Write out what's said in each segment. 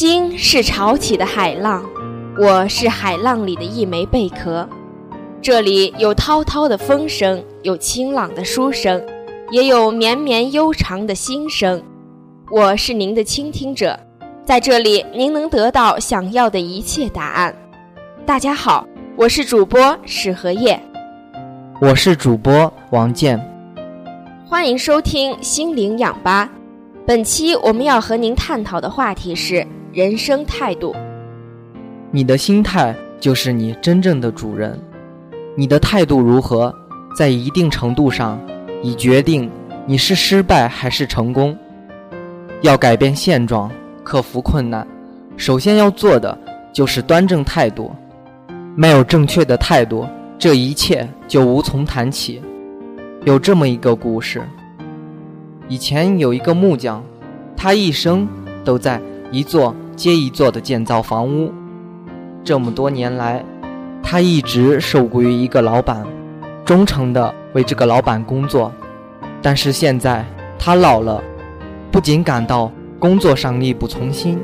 心是潮起的海浪，我是海浪里的一枚贝壳。这里有滔滔的风声，有清朗的书声，也有绵绵悠长的心声。我是您的倾听者，在这里您能得到想要的一切答案。大家好，我是主播史荷叶，我是主播王健，欢迎收听心灵氧吧。本期我们要和您探讨的话题是人生态度。你的心态就是你真正的主人，你的态度如何，在一定程度上已决定你是失败还是成功。要改变现状，克服困难，首先要做的就是端正态度。没有正确的态度，这一切就无从谈起。有这么一个故事。以前有一个木匠，他一生都在一座接一座的建造房屋。这么多年来，他一直受雇于一个老板，忠诚地为这个老板工作。但是现在他老了，不仅感到工作上力不从心，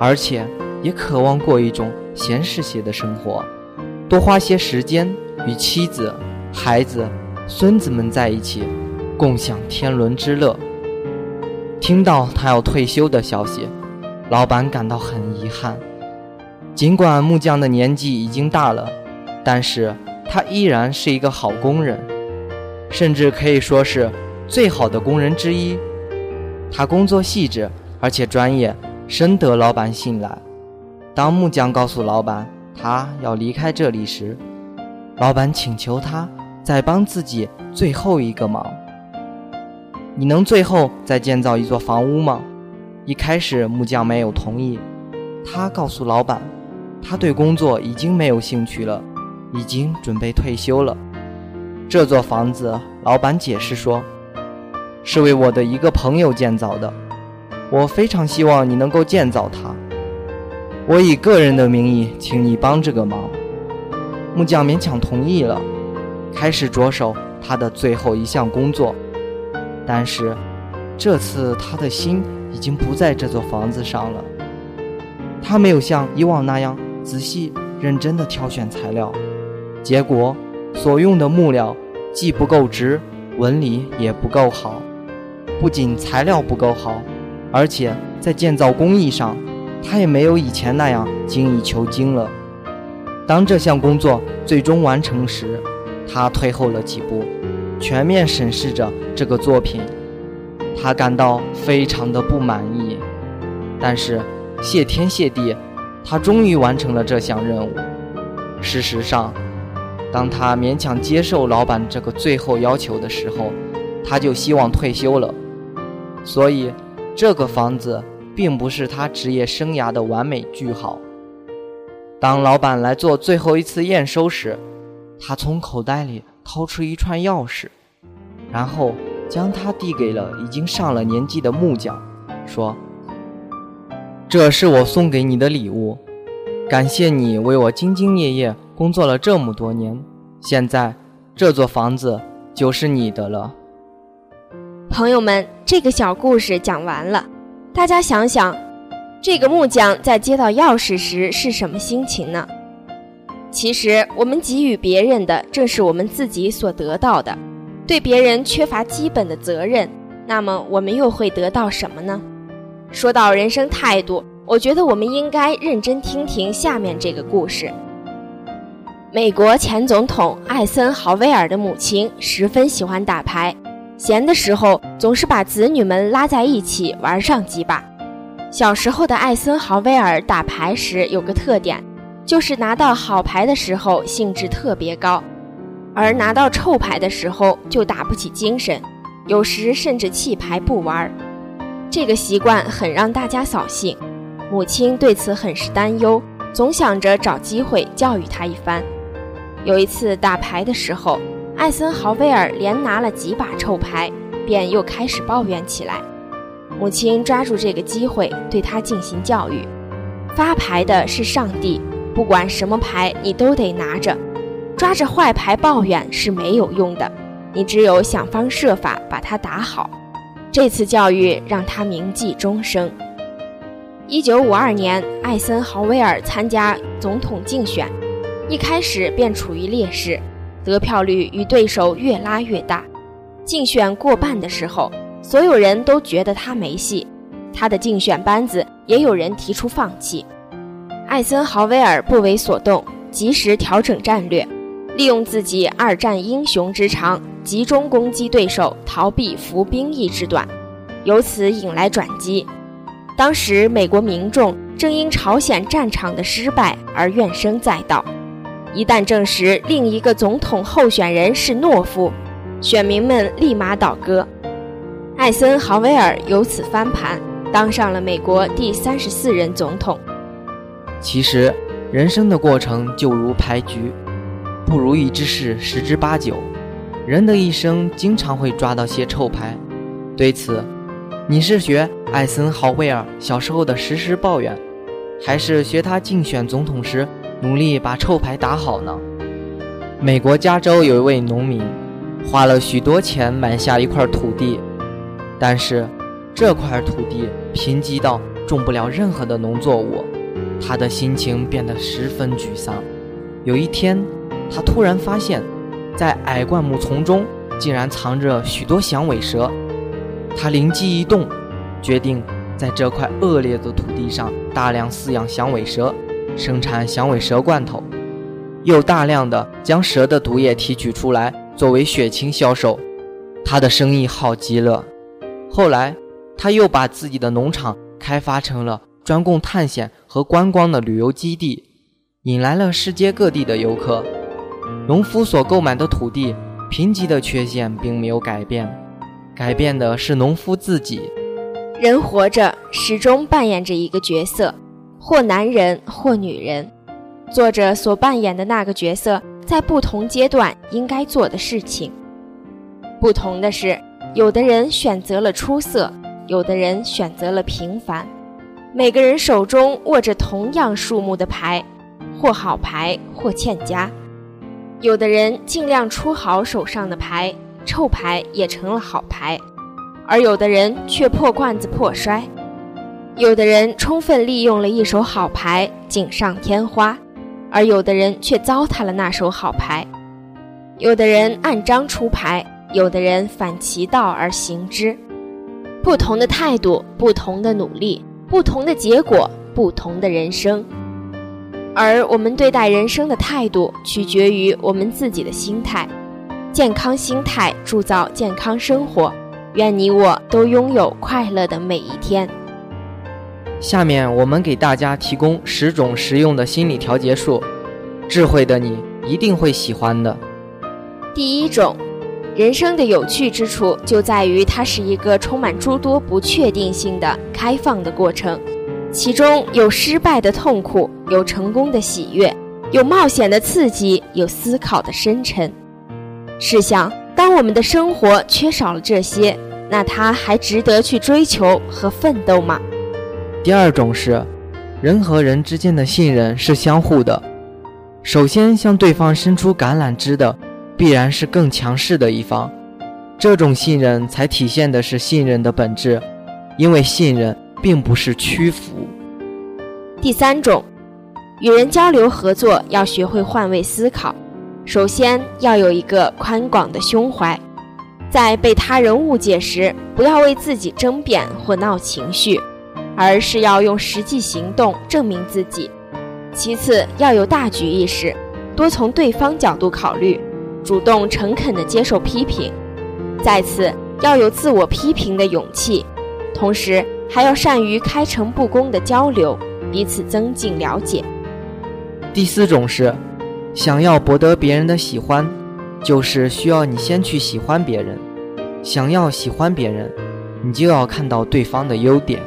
而且也渴望过一种闲适些的生活，多花些时间与妻子、孩子、孙子们在一起。共享天伦之乐。听到他要退休的消息，老板感到很遗憾。尽管木匠的年纪已经大了，但是他依然是一个好工人，甚至可以说是最好的工人之一。他工作细致而且专业，深得老板信赖。当木匠告诉老板他要离开这里时，老板请求他再帮自己最后一个忙。你能最后再建造一座房屋吗？一开始木匠没有同意，他告诉老板，他对工作已经没有兴趣了，已经准备退休了。这座房子，老板解释说，是为我的一个朋友建造的，我非常希望你能够建造它。我以个人的名义请你帮这个忙。木匠勉强同意了，开始着手他的最后一项工作。但是，这次他的心已经不在这座房子上了。他没有像以往那样仔细认真地挑选材料，结果所用的木料既不够直，纹理也不够好。不仅材料不够好，而且在建造工艺上，他也没有以前那样精益求精了。当这项工作最终完成时，他退后了几步。全面审视着这个作品，他感到非常的不满意。但是，谢天谢地，他终于完成了这项任务。事实上，当他勉强接受老板这个最后要求的时候，他就希望退休了。所以，这个房子并不是他职业生涯的完美句号。当老板来做最后一次验收时，他从口袋里。掏出一串钥匙，然后将它递给了已经上了年纪的木匠，说：“这是我送给你的礼物，感谢你为我兢兢业业工作了这么多年。现在这座房子就是你的了。”朋友们，这个小故事讲完了，大家想想，这个木匠在接到钥匙时是什么心情呢？其实，我们给予别人的正是我们自己所得到的。对别人缺乏基本的责任，那么我们又会得到什么呢？说到人生态度，我觉得我们应该认真听听下面这个故事。美国前总统艾森豪威尔的母亲十分喜欢打牌，闲的时候总是把子女们拉在一起玩上几把。小时候的艾森豪威尔打牌时有个特点。就是拿到好牌的时候兴致特别高，而拿到臭牌的时候就打不起精神，有时甚至弃牌不玩。这个习惯很让大家扫兴，母亲对此很是担忧，总想着找机会教育他一番。有一次打牌的时候，艾森豪威尔连拿了几把臭牌，便又开始抱怨起来。母亲抓住这个机会对他进行教育：发牌的是上帝。不管什么牌，你都得拿着，抓着坏牌抱怨是没有用的，你只有想方设法把它打好。这次教育让他铭记终生。一九五二年，艾森豪威尔参加总统竞选，一开始便处于劣势，得票率与对手越拉越大。竞选过半的时候，所有人都觉得他没戏，他的竞选班子也有人提出放弃。艾森豪威尔不为所动，及时调整战略，利用自己二战英雄之长，集中攻击对手，逃避服兵役之短，由此引来转机。当时，美国民众正因朝鲜战场的失败而怨声载道。一旦证实另一个总统候选人是懦夫，选民们立马倒戈。艾森豪威尔由此翻盘，当上了美国第三十四任总统。其实，人生的过程就如牌局，不如意之事十之八九。人的一生经常会抓到些臭牌，对此。你是学艾森豪威尔小时候的时时抱怨，还是学他竞选总统时努力把臭牌打好呢？美国加州有一位农民，花了许多钱买下一块土地，但是这块土地贫瘠到种不了任何的农作物，他的心情变得十分沮丧。有一天，他突然发现，在矮灌木丛中竟然藏着许多响尾蛇。他灵机一动，决定在这块恶劣的土地上大量饲养响尾蛇，生产响尾蛇罐头，又大量的将蛇的毒液提取出来作为血清销售。他的生意好极了。后来，他又把自己的农场开发成了专供探险和观光的旅游基地，引来了世界各地的游客。农夫所购买的土地贫瘠的缺陷并没有改变。改变的是农夫自己。人活着始终扮演着一个角色，或男人，或女人。作者所扮演的那个角色，在不同阶段应该做的事情不同的是，有的人选择了出色，有的人选择了平凡。每个人手中握着同样数目的牌，或好牌，或欠佳。有的人尽量出好手上的牌。臭牌也成了好牌，而有的人却破罐子破摔；有的人充分利用了一手好牌，锦上添花，而有的人却糟蹋了那手好牌；有的人按章出牌，有的人反其道而行之。不同的态度，不同的努力，不同的结果，不同的人生。而我们对待人生的态度，取决于我们自己的心态。健康心态铸造健康生活，愿你我都拥有快乐的每一天。下面我们给大家提供十种实用的心理调节术，智慧的你一定会喜欢的。第一种，人生的有趣之处就在于它是一个充满诸多不确定性的开放的过程，其中有失败的痛苦，有成功的喜悦，有冒险的刺激，有思考的深沉。试想，当我们的生活缺少了这些，那它还值得去追求和奋斗吗？第二种是，人和人之间的信任是相互的。首先向对方伸出橄榄枝的，必然是更强势的一方。这种信任才体现的是信任的本质，因为信任并不是屈服。第三种，与人交流合作要学会换位思考。首先要有一个宽广的胸怀，在被他人误解时，不要为自己争辩或闹情绪，而是要用实际行动证明自己。其次要有大局意识，多从对方角度考虑，主动诚恳地接受批评。再次要有自我批评的勇气，同时还要善于开诚布公的交流，彼此增进了解。第四种是。想要博得别人的喜欢，就是需要你先去喜欢别人。想要喜欢别人，你就要看到对方的优点。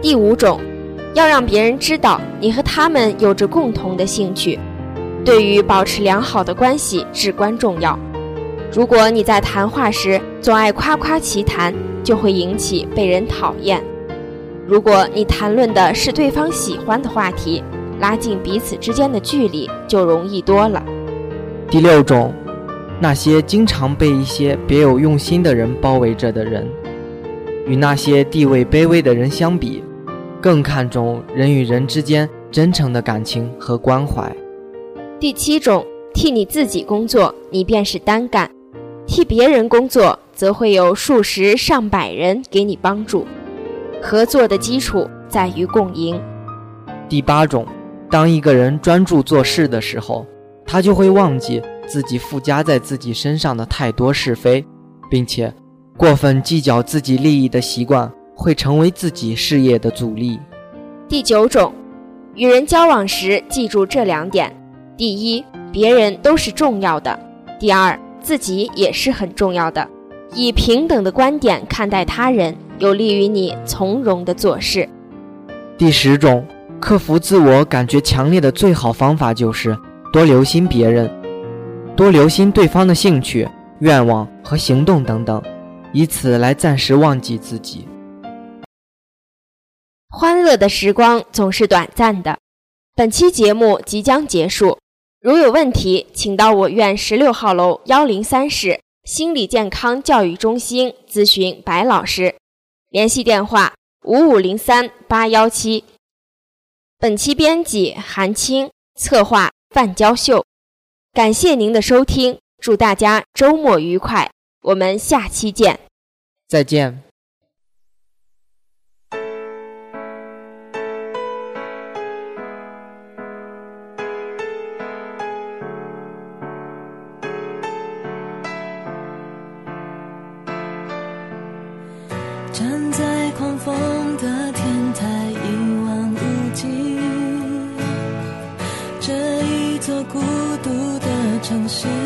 第五种，要让别人知道你和他们有着共同的兴趣，对于保持良好的关系至关重要。如果你在谈话时总爱夸夸其谈，就会引起被人讨厌。如果你谈论的是对方喜欢的话题，拉近彼此之间的距离就容易多了。第六种，那些经常被一些别有用心的人包围着的人，与那些地位卑微的人相比，更看重人与人之间真诚的感情和关怀。第七种，替你自己工作，你便是单干；替别人工作，则会有数十上百人给你帮助。合作的基础在于共赢。第八种，当一个人专注做事的时候，他就会忘记自己附加在自己身上的太多是非，并且过分计较自己利益的习惯会成为自己事业的阻力。第九种，与人交往时记住这两点：第一，别人都是重要的；第二，自己也是很重要的。以平等的观点看待他人。有利于你从容的做事。第十种，克服自我感觉强烈的最好方法就是多留心别人，多留心对方的兴趣、愿望和行动等等，以此来暂时忘记自己。欢乐的时光总是短暂的，本期节目即将结束。如有问题，请到我院十六号楼幺零三室心理健康教育中心咨询白老师。联系电话：五五零三八幺七。本期编辑韩青，策划范娇秀。感谢您的收听，祝大家周末愉快，我们下期见。再见。相信。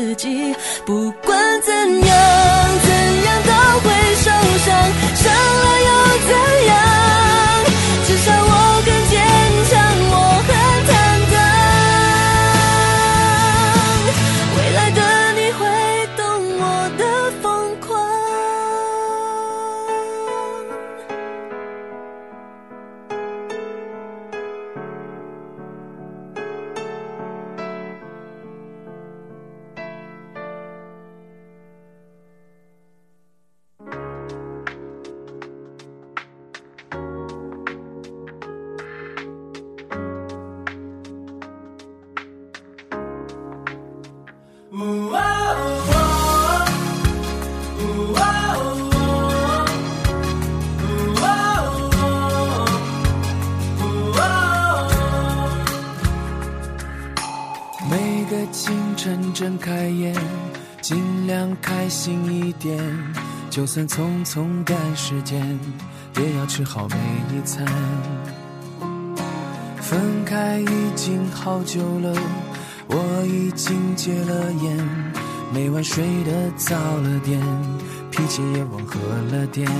自己。不管怎样，怎样都会受伤，伤了算匆匆赶时间，也要吃好每一餐。分开已经好久了，我已经戒了烟，每晚睡得早了点，脾气也温和了点。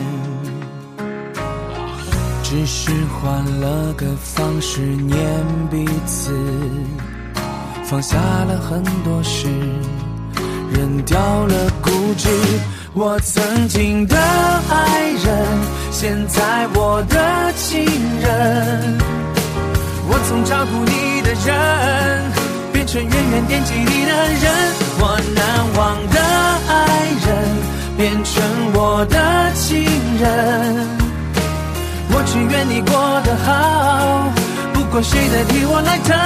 只是换了个方式念彼此，放下了很多事，扔掉了固执。我曾经的爱人，现在我的情人。我从照顾你的人，变成远远惦记你的人。我难忘的爱人，变成我的情人。我只愿你过得好，不管谁代替我来疼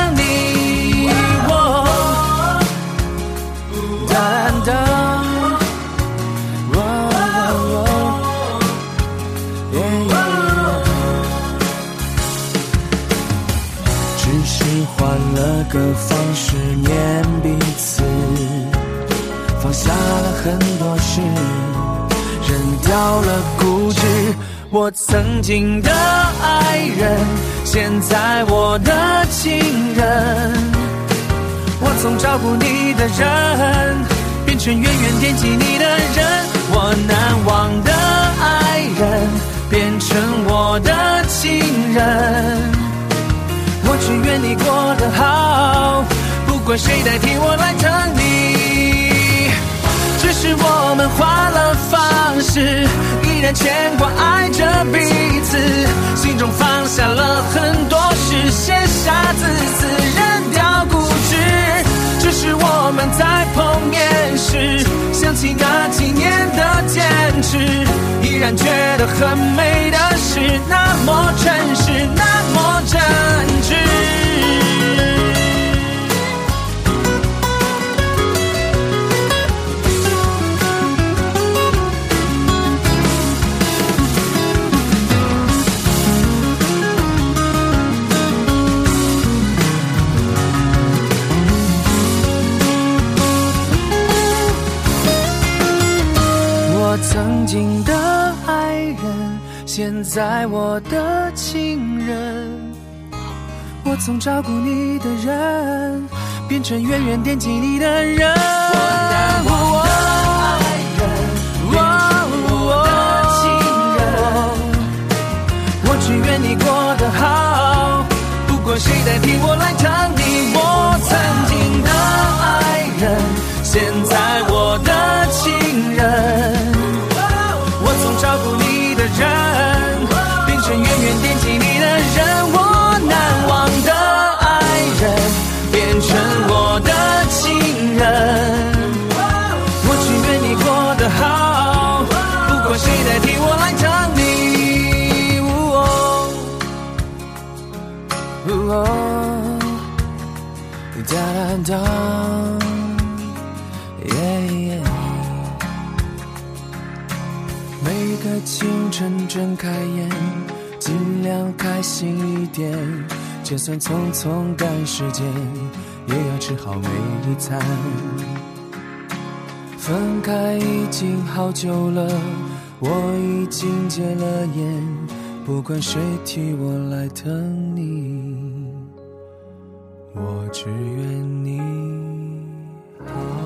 个方式念彼此，放下了很多事，扔掉了固执。我曾经的爱人，现在我的情人。我从照顾你的人，变成远远惦记你的人。我难忘的爱人，变成我的情人。我只愿你过得好，管谁代替我来疼你。只是我们换了方式，依然牵挂爱着彼此，心中放下了很多事，写下自私，扔掉固执。只是我们在碰面时，想起那几年的坚持，依然觉得很美的事，那么真实，那么真挚。在我的情人。我从照顾你的人，变成远远惦记你的人。我的爱人，变成我的情人。我只愿你过得好，不管谁代替我来疼你。我曾经的爱人，现在我的情人。哦哒哒哒耶耶。每个清晨睁开眼，尽量开心一点。就算匆匆赶时间，也要吃好每一餐。分开已经好久了，我已经戒了烟，不管谁替我来疼你，只愿你好。